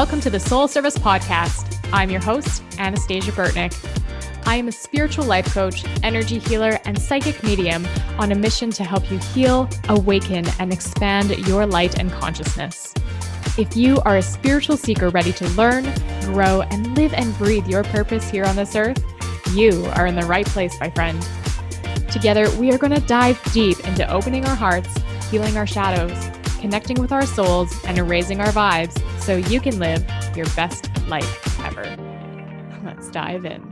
Welcome to the Soul Service Podcast. I'm your host, Anastasia Burtnick. I am a spiritual life coach, energy healer, and psychic medium on a mission to help you heal, awaken, and expand your light and consciousness. If you are a spiritual seeker ready to learn, grow, and live and breathe your purpose here on this earth, you are in the right place, my friend. Together, we are going to dive deep into opening our hearts, healing our shadows, connecting with our souls, and erasing our vibes so you can live your best life ever. Let's dive in.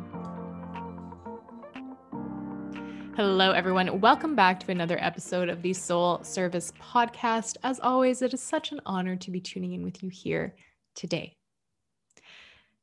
Hello, everyone. Welcome back to another episode of the Soul Service Podcast. As always, it is such an honor to be tuning in with you here today.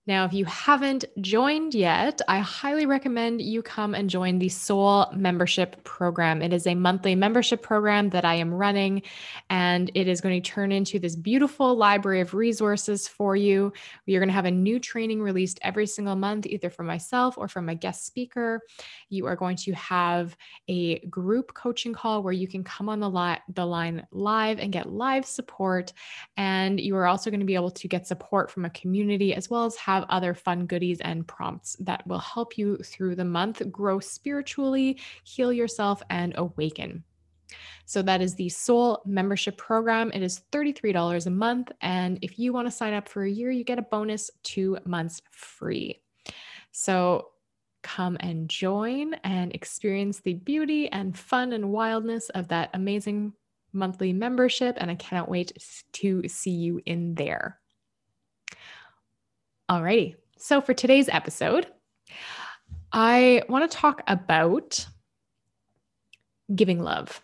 Now, if you haven't joined yet, I highly recommend you come and join the Soul Membership Program. It is a monthly membership program that I am running, and it is going to turn into this beautiful library of resources for you. You're going to have a new training released every single month, either from myself or from a guest speaker. You are going to have a group coaching call where you can come on the, li- the line live and get live support. And you are also going to be able to get support from a community as well as have have other fun goodies and prompts that will help you through the month grow spiritually, heal yourself, and awaken. So that is the Soul membership program. It is $33 a month. And if you want to sign up for a year, you get a bonus two months free. So come and join and experience the beauty and fun and wildness of that amazing monthly membership. And I cannot wait to see you in there. Alrighty. So for today's episode, I want to talk about giving love.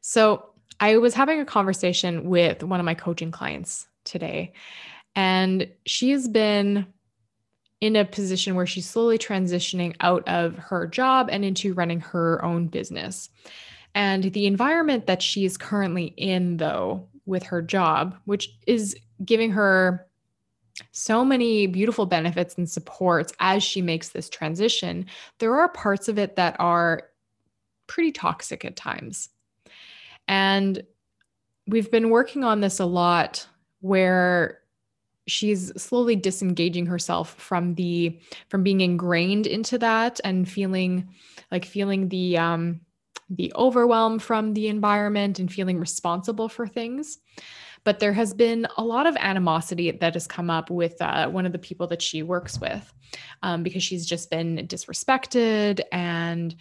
So I was having a conversation with one of my coaching clients today, and she has been in a position where she's slowly transitioning out of her job and into running her own business. And the environment that she is currently in, though, with her job, which is giving her so many beautiful benefits and supports as she makes this transition, there are parts of it that are pretty toxic at times. And we've been working on this a lot where she's slowly disengaging herself from the from being ingrained into that and feeling like feeling the um the overwhelm from the environment and feeling responsible for things but there has been a lot of animosity that has come up with uh, one of the people that she works with um, because she's just been disrespected and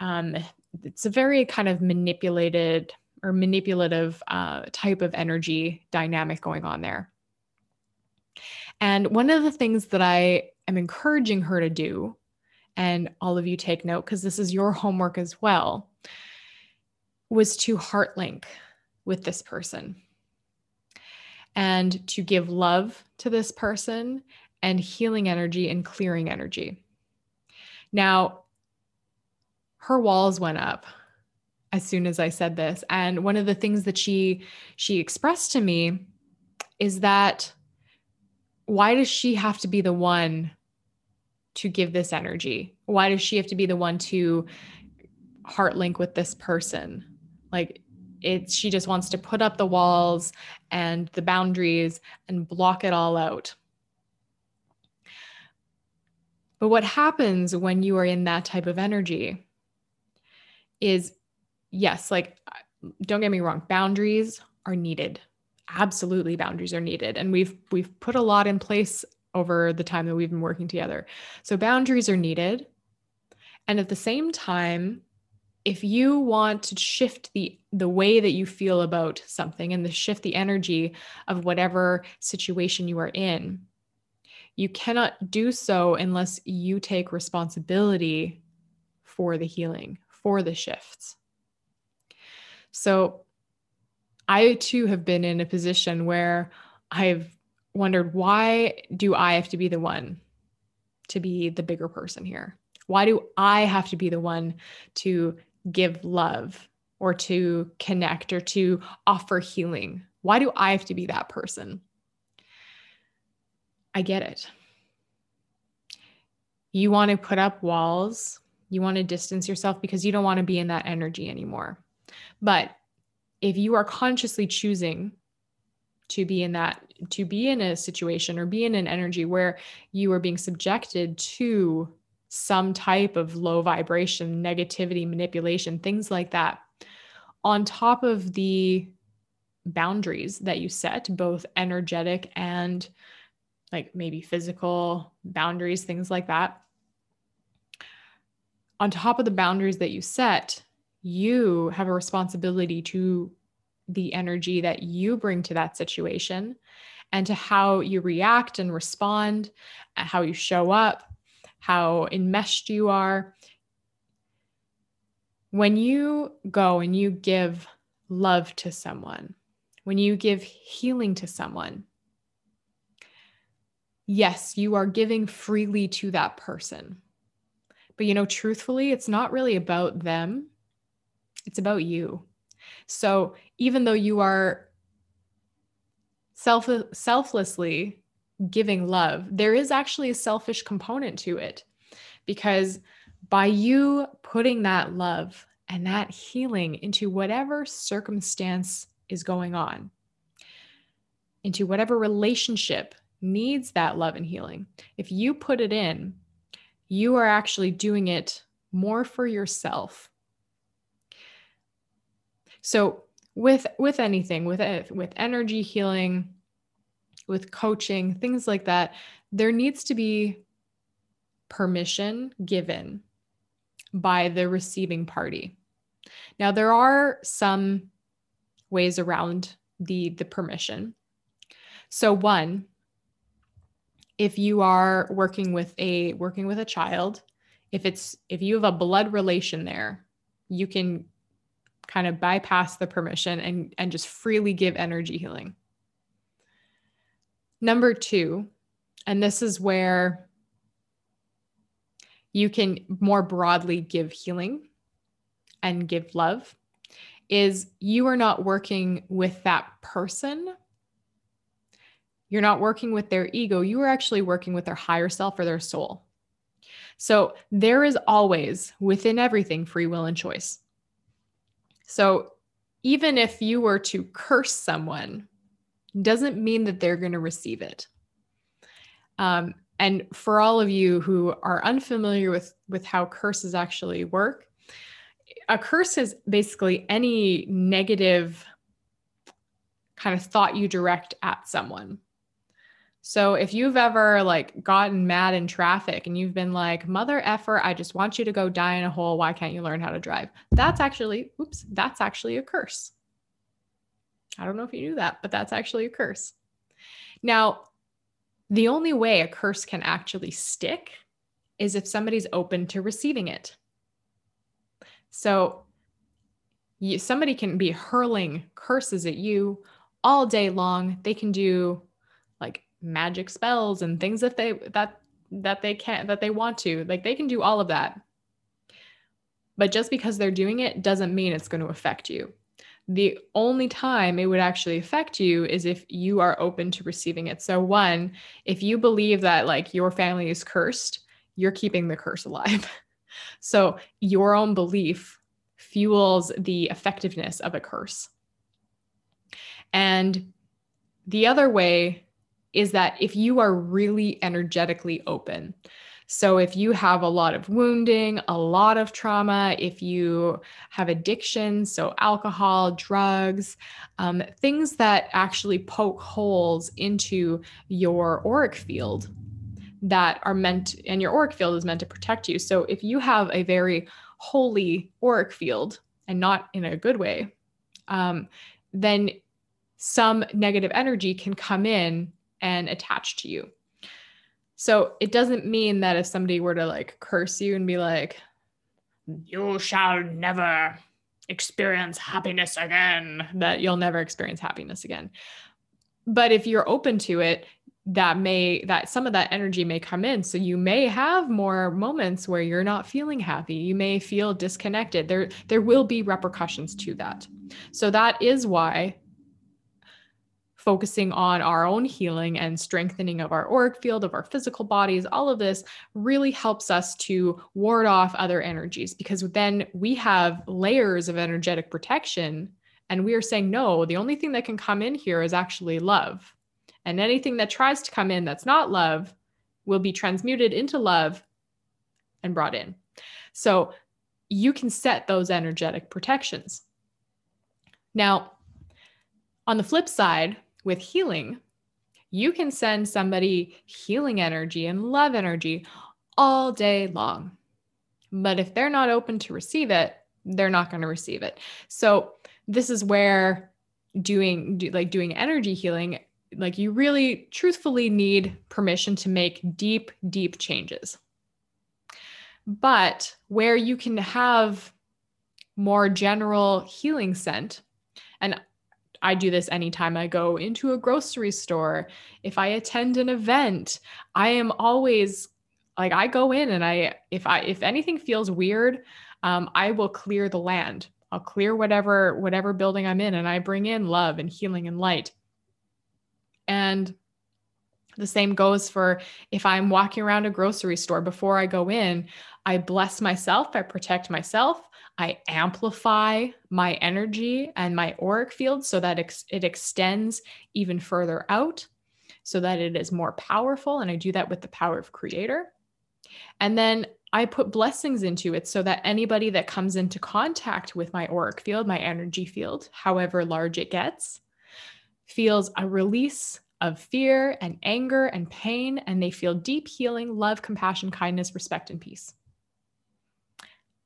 um, it's a very kind of manipulated or manipulative uh, type of energy dynamic going on there. And one of the things that I am encouraging her to do, and all of you take note because this is your homework as well, was to heart link with this person and to give love to this person and healing energy and clearing energy. Now, her walls went up as soon as I said this and one of the things that she she expressed to me is that why does she have to be the one to give this energy? Why does she have to be the one to heart link with this person? Like it's she just wants to put up the walls and the boundaries and block it all out. But what happens when you are in that type of energy is yes, like don't get me wrong, boundaries are needed. Absolutely boundaries are needed and we've we've put a lot in place over the time that we've been working together. So boundaries are needed. And at the same time, if you want to shift the the way that you feel about something and the shift the energy of whatever situation you are in you cannot do so unless you take responsibility for the healing for the shifts. So i too have been in a position where i've wondered why do i have to be the one to be the bigger person here? Why do I have to be the one to give love or to connect or to offer healing? Why do I have to be that person? I get it. You want to put up walls, you want to distance yourself because you don't want to be in that energy anymore. But if you are consciously choosing to be in that to be in a situation or be in an energy where you are being subjected to some type of low vibration negativity manipulation things like that on top of the boundaries that you set both energetic and like maybe physical boundaries things like that on top of the boundaries that you set you have a responsibility to the energy that you bring to that situation and to how you react and respond, how you show up, how enmeshed you are. When you go and you give love to someone, when you give healing to someone, yes, you are giving freely to that person. But you know, truthfully, it's not really about them, it's about you. So even though you are self selflessly giving love, there is actually a selfish component to it. Because by you putting that love and that healing into whatever circumstance is going on, into whatever relationship needs that love and healing, if you put it in, you are actually doing it more for yourself. So with with anything, with with energy healing, with coaching, things like that, there needs to be permission given by the receiving party. Now there are some ways around the the permission. So one, if you are working with a working with a child, if it's if you have a blood relation there, you can kind of bypass the permission and, and just freely give energy healing. Number two, and this is where you can more broadly give healing and give love, is you are not working with that person. You're not working with their ego. You are actually working with their higher self or their soul. So there is always within everything free will and choice. So even if you were to curse someone, doesn't mean that they're going to receive it. Um, and for all of you who are unfamiliar with with how curses actually work, a curse is basically any negative kind of thought you direct at someone. So if you've ever like gotten mad in traffic and you've been like, mother effer, I just want you to go die in a hole. Why can't you learn how to drive? That's actually, oops, that's actually a curse. I don't know if you knew that, but that's actually a curse. Now, the only way a curse can actually stick is if somebody's open to receiving it. So you, somebody can be hurling curses at you all day long. They can do like magic spells and things that they that that they can that they want to like they can do all of that but just because they're doing it doesn't mean it's going to affect you the only time it would actually affect you is if you are open to receiving it. So one if you believe that like your family is cursed you're keeping the curse alive. So your own belief fuels the effectiveness of a curse. And the other way is that if you are really energetically open, so, if you have a lot of wounding, a lot of trauma, if you have addiction, so alcohol, drugs, um, things that actually poke holes into your auric field that are meant, and your auric field is meant to protect you. So, if you have a very holey auric field and not in a good way, um, then some negative energy can come in and attach to you. So it doesn't mean that if somebody were to like curse you and be like, you shall never experience happiness again, that you'll never experience happiness again. But if you're open to it, that may that some of that energy may come in. So you may have more moments where you're not feeling happy. You may feel disconnected. There there will be repercussions to that. So that is why focusing on our own healing and strengthening of our auric field, of our physical bodies, all of this really helps us to ward off other energies because then we have layers of energetic protection And we are saying, no, the only thing that can come in here is actually love. And anything that tries to come in that's not love will be transmuted into love and brought in. So you can set those energetic protections. Now, on the flip side, with healing, you can send somebody healing energy and love energy all day long. But if they're not open to receive it, they're not going to receive it. So this is where doing do, like doing energy healing like you really truthfully need permission to make deep deep changes. But where you can have more general healing sent and I do this anytime I go into a grocery store. If I attend an event, I am always like I go in and I if I if anything feels weird, um, I will clear the land. I'll clear whatever whatever building I'm in, and I bring in love and healing and light. And the same goes for if I'm walking around a grocery store before I go in, I bless myself, I protect myself, I amplify my energy and my auric field so that it extends even further out so that it is more powerful. And I do that with the power of creator. And then I put blessings into it so that anybody that comes into contact with my auric field, my energy field, however large it gets, feels a release of fear and anger and pain, and they feel deep healing, love, compassion, kindness, respect, and peace.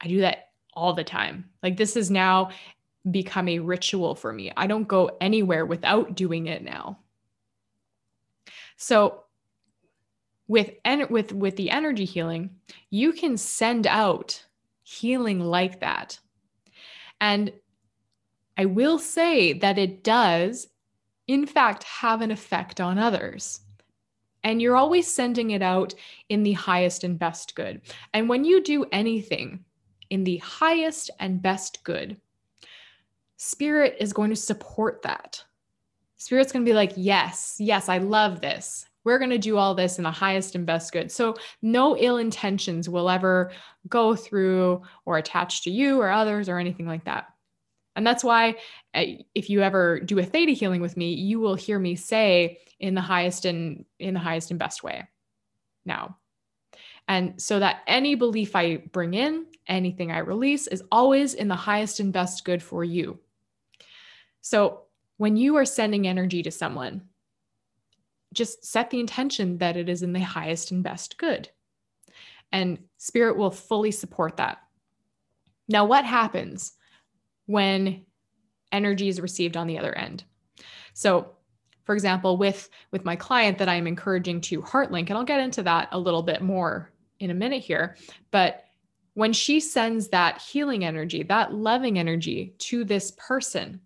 I do that all the time. Like this has now become a ritual for me. I don't go anywhere without doing it now. So with en- with with the energy healing, you can send out healing like that. And I will say that it does in fact have an effect on others. And you're always sending it out in the highest and best good. And when you do anything in the highest and best good, spirit is going to support that. Spirit's going to be like, yes, yes, I love this we're going to do all this in the highest and best good. So, no ill intentions will ever go through or attach to you or others or anything like that. And that's why, eh, if you ever do a theta healing with me, you will hear me say in the highest and in the highest and best way now. And so that any belief I bring in, anything I release is always in the highest and best good for you. So when you are sending energy to someone, just set the intention that it is in the highest and best good. And spirit will fully support that. Now, what happens when energy is received on the other end? So, for example, with, with my client that I'm encouraging to Heartlink, and I'll get into that a little bit more in a minute here, but when she sends that healing energy, that loving energy to this person,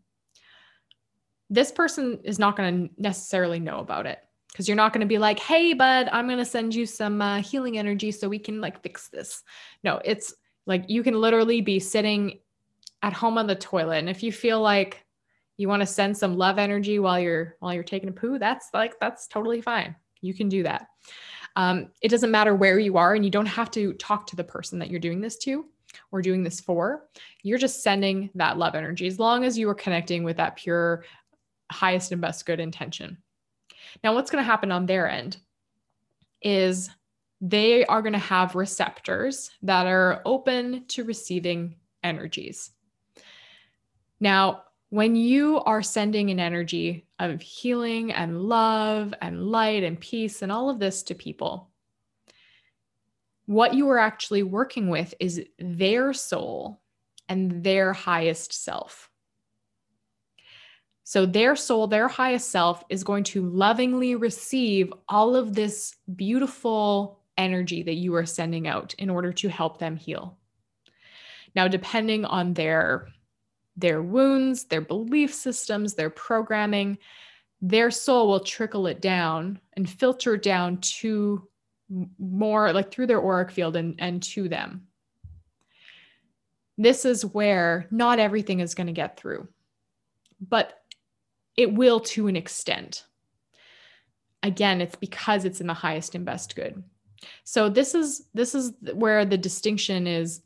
this person is not going to necessarily know about it because you're not going to be like, hey, bud, I'm going to send you some uh, healing energy so we can like fix this. No, it's like you can literally be sitting at home on the toilet. And if you feel like you want to send some love energy while you're while you're taking a poo, that's like that's totally fine. You can do that. Um, it doesn't matter where you are, and you don't have to talk to the person that you're doing this to or doing this for. You're just sending that love energy as long as you are connecting with that pure, highest and best good intention. Now, what's going to happen on their end is they are going to have receptors that are open to receiving energies. Now, when you are sending an energy of healing and love and light and peace and all of this to people, what you are actually working with is their soul and their highest self. So their soul, their highest self, is going to lovingly receive all of this beautiful energy that you are sending out in order to help them heal. Now, depending on their their wounds, their belief systems, their programming, their soul will trickle it down and filter down to more like through their auric field and, and to them. This is where not everything is going to get through. But it will to an extent. Again, it's because it's in the highest and best good. So this is this is where the distinction is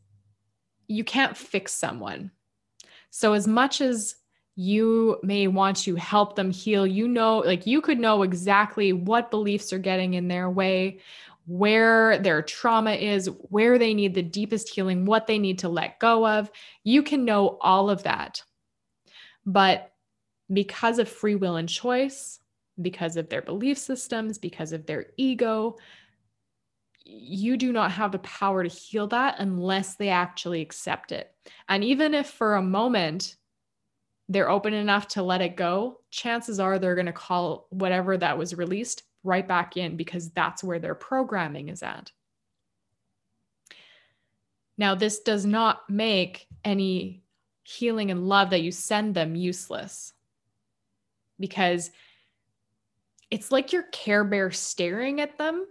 you can't fix someone. So as much as You may want to help them heal. You know, like you could know exactly what beliefs are getting in their way, where their trauma is, where they need the deepest healing, what they need to let go of. You can know all of that. But because of free will and choice, because of their belief systems, because of their ego, you do not have the power to heal that unless they actually accept it. And even if for a moment they're open enough to let it go, chances are they're going to call whatever that was released right back in because that's where their programming is at. Now, this does not make any healing and love that you send them useless because it's like your care bear staring at them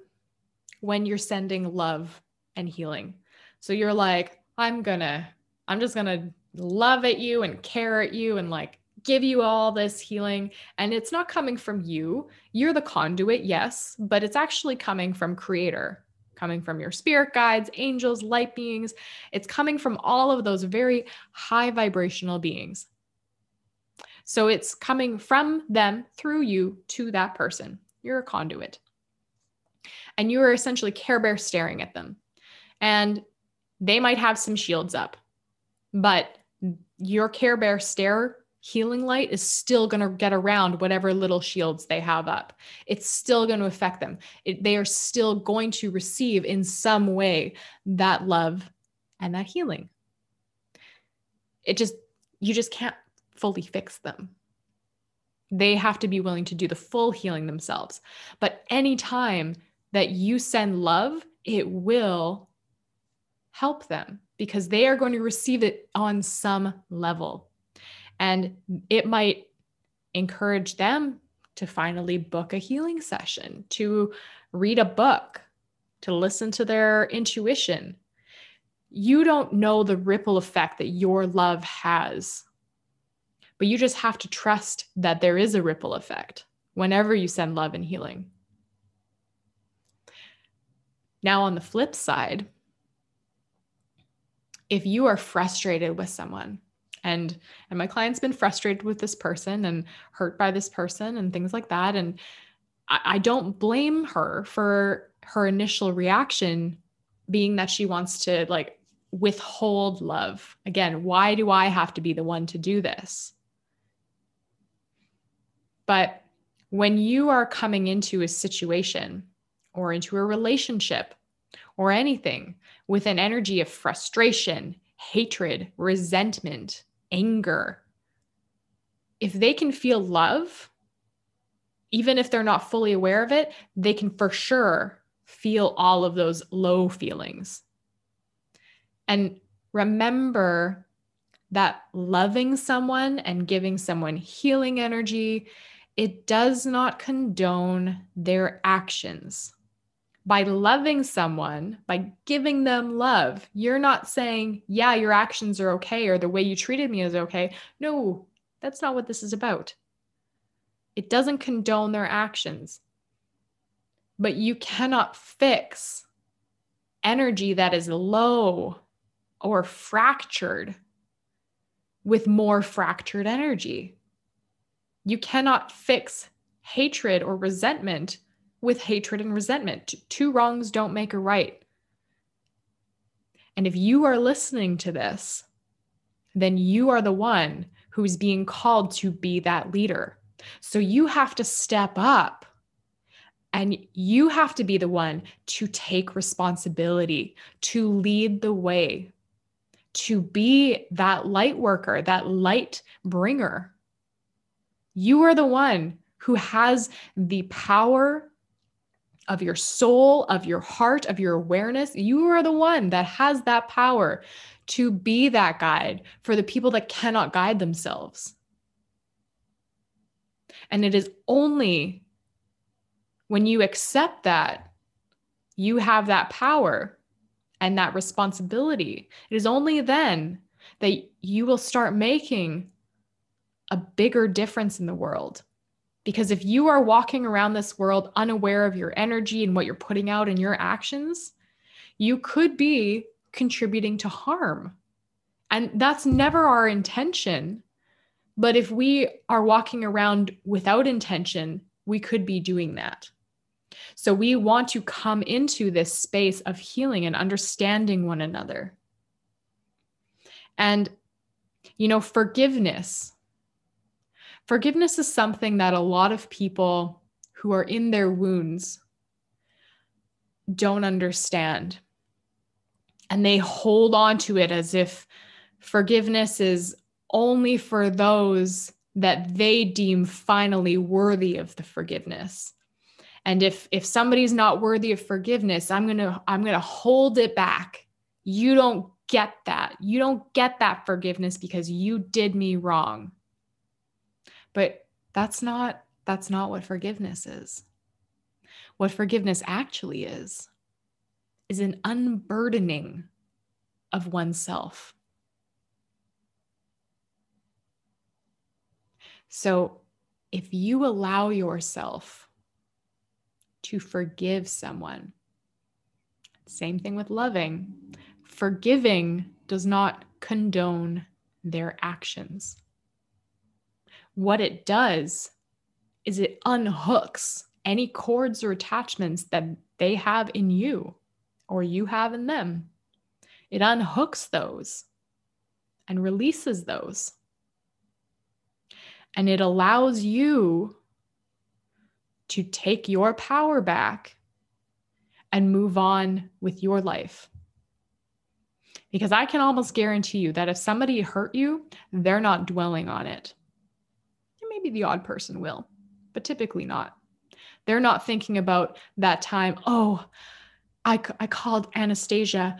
when you're sending love and healing. So you're like, I'm gonna, I'm just gonna love at you and care at you and like give you all this healing. And it's not coming from you. You're the conduit, yes, but it's actually coming from Creator, coming from your spirit guides, angels, light beings. It's coming from all of those very high vibrational beings. So it's coming from them through you to that person. You're a conduit. And you are essentially Care Bear staring at them. And they might have some shields up, but your Care Bear stare healing light is still going to get around whatever little shields they have up. It's still going to affect them. It, they are still going to receive in some way that love and that healing. It just, you just can't fully fix them. They have to be willing to do the full healing themselves. But anytime that you send love, it will help them because they are going to receive it on some level. And it might encourage them to finally book a healing session, to read a book, to listen to their intuition. You don't know the ripple effect that your love has, but you just have to trust that there is a ripple effect whenever you send love and healing. Now, on the flip side, if you are frustrated with someone, and and my client's been frustrated with this person and hurt by this person and things like that and I, I don't blame her for her initial reaction being that she wants to like withhold love. Again why do i have to be the one to do this? But when you are coming into a situation or into a relationship or anything with an energy of frustration, hatred, resentment, anger, if they can feel love, even if they're not fully aware of it, they can for sure feel all of those low feelings. And remember that loving someone and giving someone healing energy, it does not condone their actions by loving someone, by giving them love, you're not saying, yeah, your actions are okay or the way you treated me is okay. No, that's not what this is about. It doesn't condone their actions. But you cannot fix energy that is low or fractured with more fractured energy. You cannot fix hatred or resentment with hatred and resentment. Two wrongs don't make a right. And if you are listening to this, then you are the one who's being called to be that leader. So you have to step up and you have to be the one to take responsibility, to lead the way, to be that light worker, that light bringer. You are the one who has the power of your soul, of your heart, of your awareness. You are the one that has that power to be that guide for the people that cannot guide themselves. And it is only when you accept that you have that power and that responsibility. It is only then that you will start making a bigger difference in the world. Because if you are walking around this world unaware of your energy and what you're putting out in your actions, you could be contributing to harm. And that's never our intention But if we are walking around without intention, we could be doing that. So we want to come into this space of healing and understanding one another. And, you know, forgiveness. Forgiveness is something that a lot of people who are in their wounds don't understand. And they hold on to it as if forgiveness is only for those that they deem finally worthy of the forgiveness. And if if somebody's not worthy of forgiveness, I'm going to I'm going to hold it back. You don't get that. You don't get that forgiveness because you did me wrong. But that's not that's not what forgiveness is. What forgiveness actually is is an unburdening of oneself. So if you allow yourself to forgive someone, same thing with loving, forgiving does not condone their actions. What it does is it unhooks any cords or attachments that they have in you or you have in them. It unhooks those and releases those. And it allows you to take your power back and move on with your life. Because I can almost guarantee you that if somebody hurt you, they're not dwelling on it. Maybe the odd person will, but typically not. They're not thinking about that time, oh, I, I called Anastasia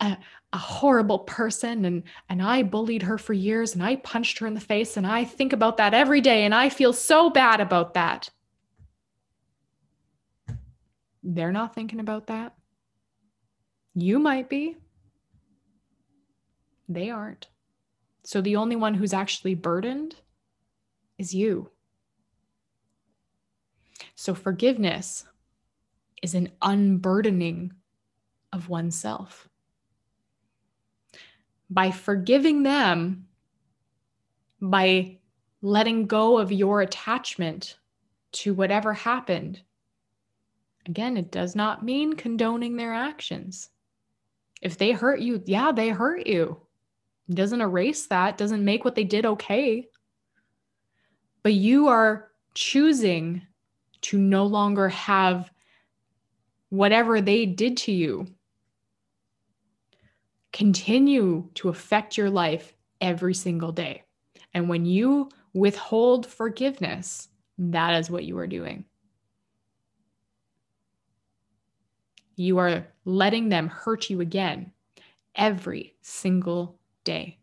a, a horrible person and and I bullied her for years and I punched her in the face and I think about that every day and I feel so bad about that. They're not thinking about that. You might be. They aren't. So the only one who's actually burdened is you. So forgiveness is an unburdening of oneself. By forgiving them, by letting go of your attachment to whatever happened, again, it does not mean condoning their actions. If they hurt you, yeah, they hurt you. It doesn't erase that, doesn't make what they did okay. But you are choosing to no longer have whatever they did to you continue to affect your life every single day. And when you withhold forgiveness, that is what you are doing. You are letting them hurt you again every single day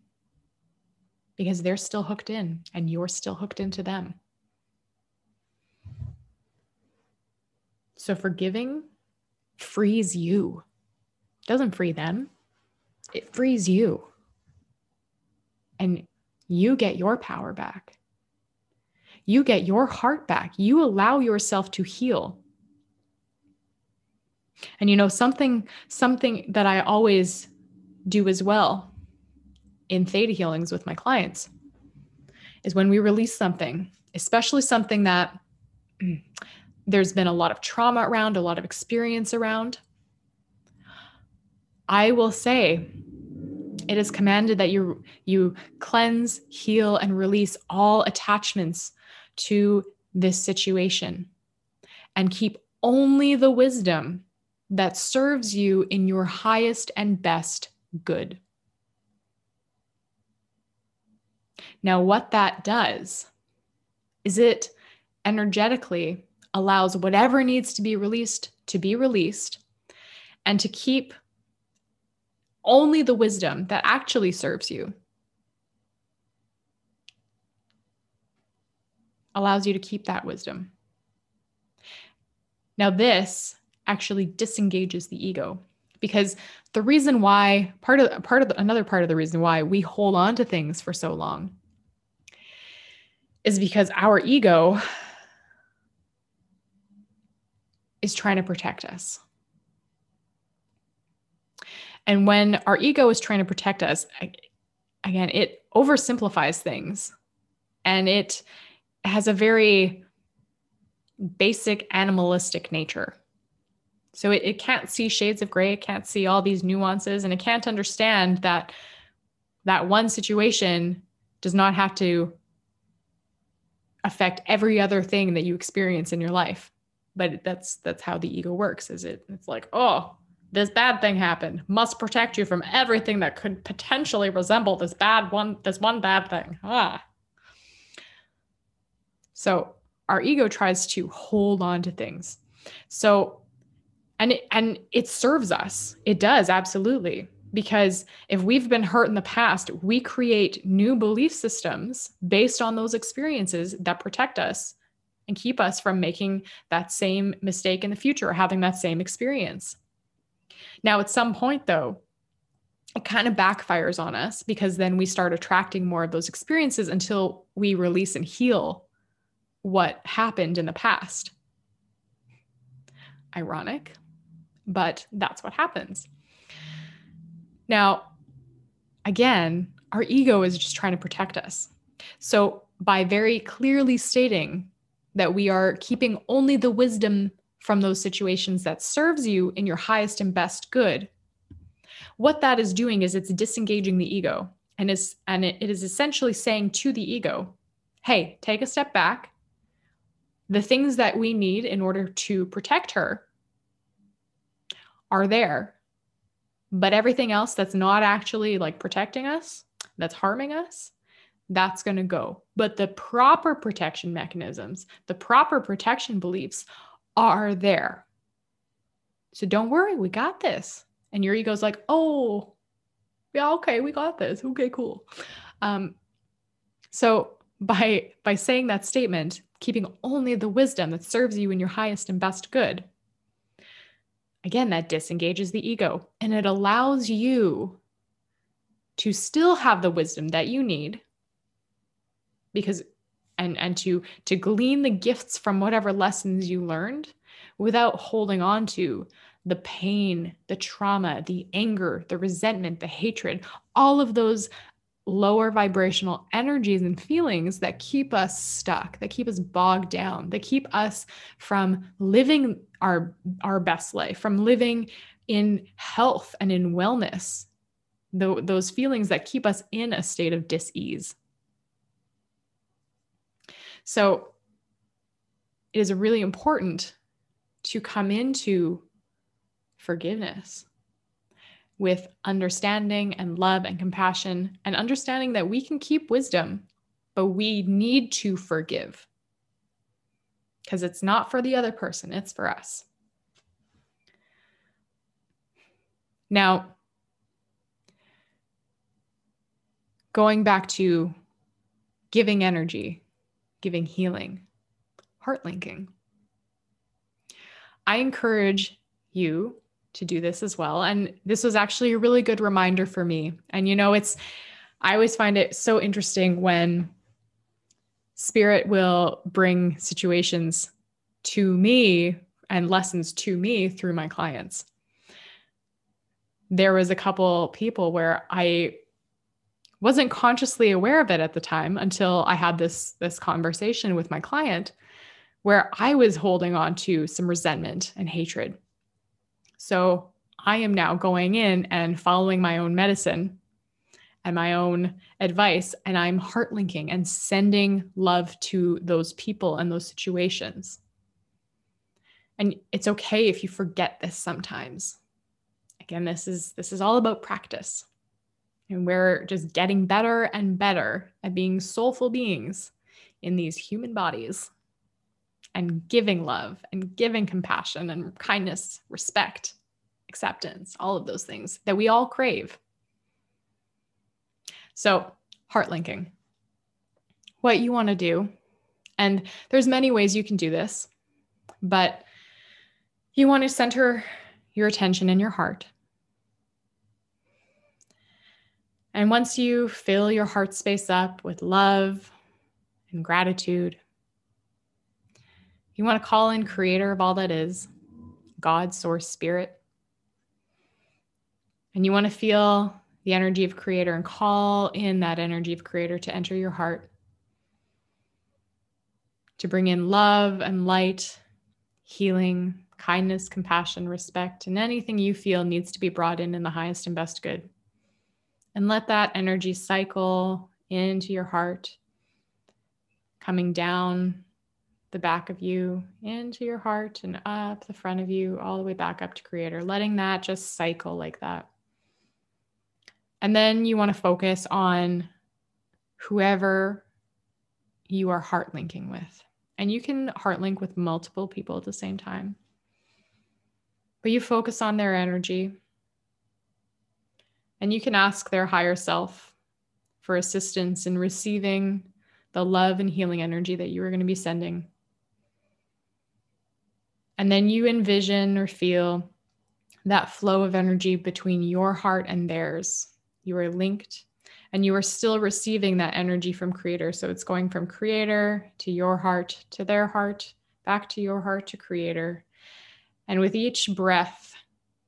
because they're still hooked in and you're still hooked into them. So, forgiving frees you. It doesn't free them. It frees you. And you get your power back. You get your heart back. You allow yourself to heal. And you know something something that I always do as well in theta healings with my clients is when we release something, especially something that there's been a lot of trauma around, a lot of experience around. I will say it is commanded that you you cleanse, heal and release all attachments to this situation and keep only the wisdom that serves you in your highest and best good. Now, what that does is it energetically allows whatever needs to be released to be released and to keep only the wisdom that actually serves you. Allows you to keep that wisdom. Now, this actually disengages the ego because the reason why part of part of the, another part of the reason why we hold on to things for so long is because our ego is trying to protect us. And when our ego is trying to protect us, again, it oversimplifies things and it has a very basic animalistic nature. So it, it can't see shades of gray, it can't see all these nuances, and it can't understand that that one situation does not have to affect every other thing that you experience in your life. But that's that's how the ego works, is it? It's like, oh, this bad thing happened. Must protect you from everything that could potentially resemble this bad one, this one bad thing. Ah. So our ego tries to hold on to things. So and it, and it serves us. It does absolutely because if we've been hurt in the past, we create new belief systems based on those experiences that protect us and keep us from making that same mistake in the future or having that same experience. Now, at some point, though, it kind of backfires on us because then we start attracting more of those experiences until we release and heal what happened in the past. Ironic, but that's what happens. Now, again, our ego is just trying to protect us. So, by very clearly stating that we are keeping only the wisdom from those situations that serves you in your highest and best good, what that is doing is it's disengaging the ego and is and it, it is essentially saying to the ego, "Hey, take a step back. The things that we need in order to protect her are there. But everything else that's not actually like protecting us, that's harming us, that's going to go. But the proper protection mechanisms, the proper protection beliefs are there. So don't worry, we got this. And your ego's like, oh, yeah, okay, we got this. Okay, cool. Um, so by by saying that statement, keeping only the wisdom that serves you in your highest and best good, again, that disengages the ego and it allows you to still have the wisdom that you need because and and to to glean the gifts from whatever lessons you learned without holding on to the pain, the trauma, the anger, the resentment, the hatred, all of those lower vibrational energies and feelings that keep us stuck, that keep us bogged down, that keep us from living our our best life, from living in health and in wellness. The, those feelings that keep us in a state of dis-ease. So it is really important to come into forgiveness with understanding and love and compassion, and understanding that we can keep wisdom, but we need to forgive because it's not for the other person, it's for us. Now, going back to giving energy, giving healing, heart linking. I encourage you to do this as well. And this was actually a really good reminder for me. And you know, it's, I always find it so interesting when spirit will bring situations to me and lessons to me through my clients. There was a couple people where I wasn't consciously aware of it at the time until I had this this conversation with my client where I was holding on to some resentment and hatred so I am now going in and following my own medicine and my own advice, and I'm heart linking and sending love to those people and those situations. And it's okay if you forget this sometimes. Again, this is this is all about practice. And we're just getting better and better at being soulful beings in these human bodies and giving love and giving compassion and kindness, respect, acceptance, all of those things that we all crave. So, heart linking. What you want to do, and there's many ways you can do this, but you want to center your attention in your heart. And once you fill your heart space up with love and gratitude, you want to call in creator of all that is, God, source, spirit. And you want to feel the energy of creator and call in that energy of creator to enter your heart, to bring in love and light, healing, kindness, compassion, respect, and anything you feel needs to be brought in in the highest and best good. And let that energy cycle into your heart, coming down the back of you into your heart and up the front of you, all the way back up to Creator, letting that just cycle like that. And then you want to focus on whoever you are heart linking with. And you can heart link with multiple people at the same time. But you focus on their energy. And you can ask their higher self for assistance in receiving the love and healing energy that you are going to be sending. And then you envision or feel that flow of energy between your heart and theirs. You are linked and you are still receiving that energy from creator. So it's going from creator to your heart to their heart, back to your heart to creator. And with each breath,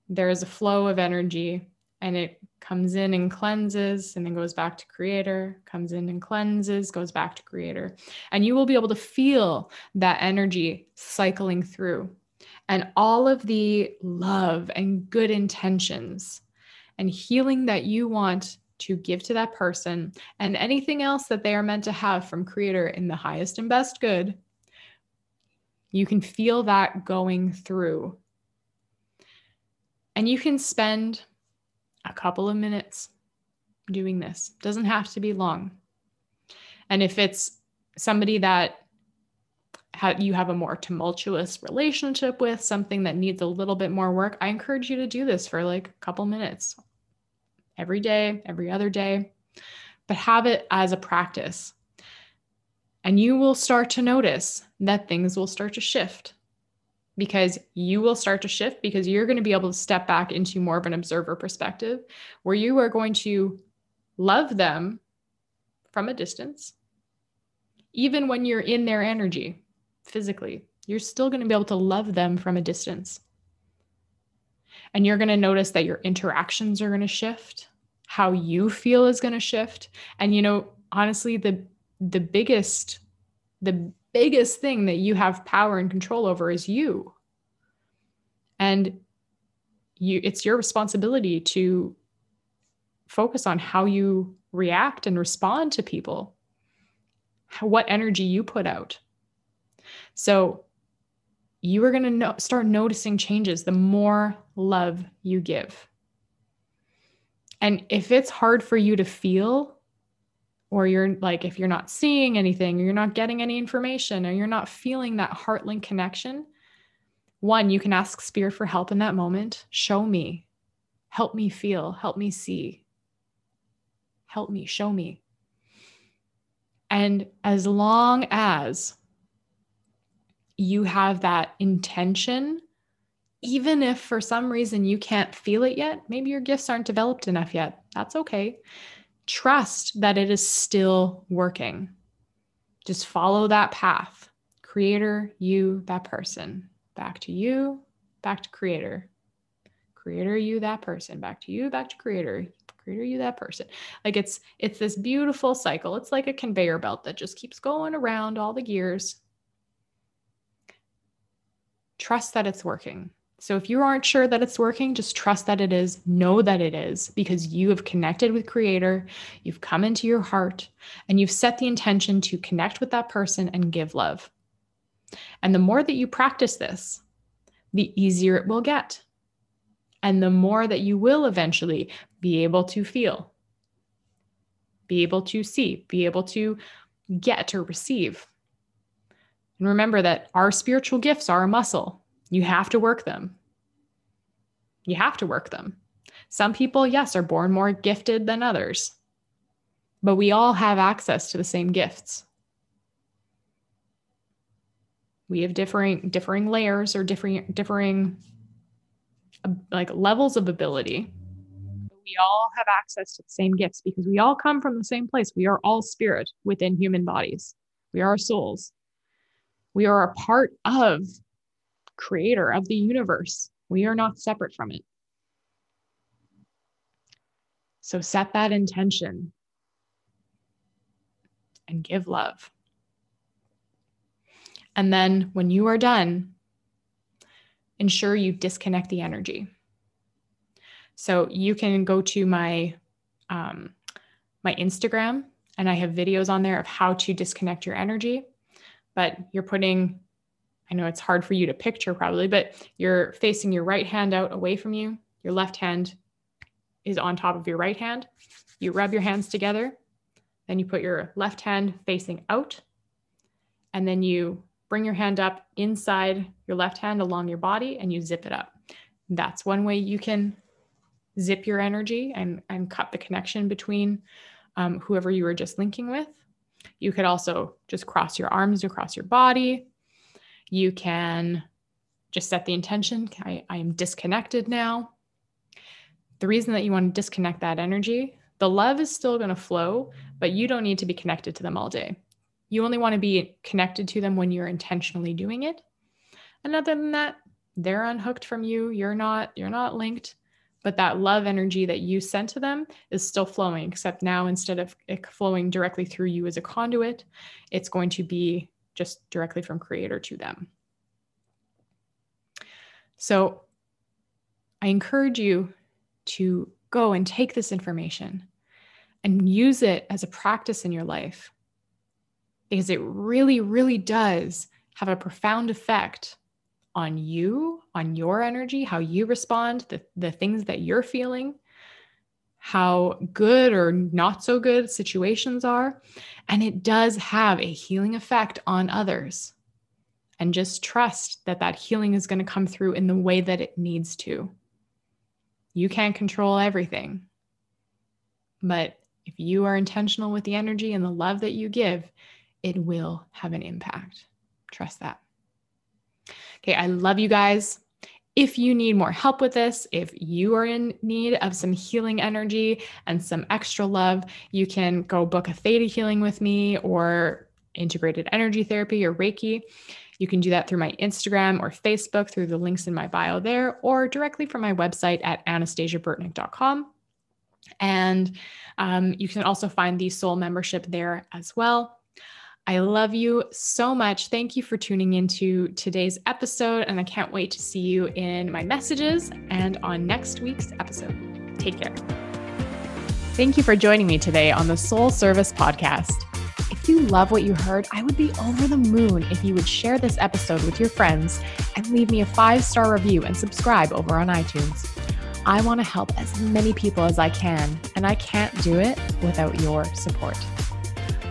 there is a flow of energy and it comes in and cleanses and then goes back to creator, comes in and cleanses, goes back to creator. And you will be able to feel that energy cycling through and all of the love and good intentions and healing that you want to give to that person and anything else that they are meant to have from creator in the highest and best good you can feel that going through. And you can spend a couple of minutes doing this. Doesn't have to be long. And if it's somebody that you have a more tumultuous relationship with, something that needs a little bit more work, I encourage you to do this for like a couple minutes. Every day, every other day, but have it as a practice. And you will start to notice that things will start to shift. Because you will start to shift because you're going to be able to step back into more of an observer perspective where you are going to love them from a distance, even when you're in their energy physically. You're still going to be able to love them from a distance. And you're going to notice that your interactions are going to shift, how you feel is going to shift. And you know, honestly, the the biggest the biggest thing that you have power and control over is you. And you it's your responsibility to focus on how you react and respond to people. What energy you put out. So you are going to no- start noticing changes the more love you give. And if it's hard for you to feel, or you're like, if you're not seeing anything, or you're not getting any information, or you're not feeling that heart link connection, one, you can ask Spirit for help in that moment. Show me, help me feel, help me see, help me, show me. And as long as you have that intention, even if for some reason you can't feel it yet, maybe your gifts aren't developed enough yet. That's okay. Trust that it is still working. Just follow that path. Creator, you, that person. Back to you, back to creator. Creator, you, that person. Back to you, back to creator. Creator, you, that person. Like it's it's this beautiful cycle. It's like a conveyor belt that just keeps going around all the gears trust that it's working. So if you aren't sure that it's working, just trust that it is. Know that it is because you have connected with Creator, you've come into your heart, and you've set the intention to connect with that person and give love. And the more that you practice this, the easier it will get. And the more that you will eventually be able to feel, be able to see, be able to get or receive. And remember that our spiritual gifts are a muscle. You have to work them. You have to work them. Some people, yes, are born more gifted than others, but we all have access to the same gifts. We have differing differing layers or differing differing like levels of ability. We all have access to the same gifts because we all come from the same place. We are all spirit within human bodies. We are souls. We are a part of creator of the universe. We are not separate from it. So set that intention and give love. And then when you are done, ensure you disconnect the energy. So you can go to my um, my Instagram, and I have videos on there of how to disconnect your energy. But you're putting, I know it's hard for you to picture probably, but you're facing your right hand out away from you. Your left hand is on top of your right hand. You rub your hands together. Then you put your left hand facing out. And then you bring your hand up inside your left hand along your body and you zip it up. That's one way you can zip your energy and, and cut the connection between um, whoever you were just linking with. You could also just cross your arms across your body. You can just set the intention I, I am disconnected now. The reason that you want to disconnect that energy, the love is still going to flow, but you don't need to be connected to them all day. You only want to be connected to them when you're intentionally doing it. And other than that, they're unhooked from you. You're not you're not linked but that love energy that you sent to them is still flowing except now instead of it flowing directly through you as a conduit it's going to be just directly from creator to them. So i encourage you to go and take this information and use it as a practice in your life because it really really does have a profound effect on you, on your energy, how you respond, the, the things that you're feeling, how good or not so good situations are. And it does have a healing effect on others. And just trust that that healing is going to come through in the way that it needs to. You can't control everything. But if you are intentional with the energy and the love that you give, it will have an impact. Trust that. Okay, I love you guys. If you need more help with this, if you are in need of some healing energy and some extra love, you can go book a theta healing with me or integrated energy therapy or Reiki. You can do that through my Instagram or Facebook through the links in my bio there, or directly from my website at anastasiaburtnick.com. And um, you can also find the soul membership there as well. I love you so much. Thank you for tuning into today's episode, and I can't wait to see you in my messages and on next week's episode. Take care. Thank you for joining me today on the Soul Service Podcast. If you love what you heard, I would be over the moon if you would share this episode with your friends and leave me a five star review and subscribe over on iTunes. I want to help as many people as I can, and I can't do it without your support.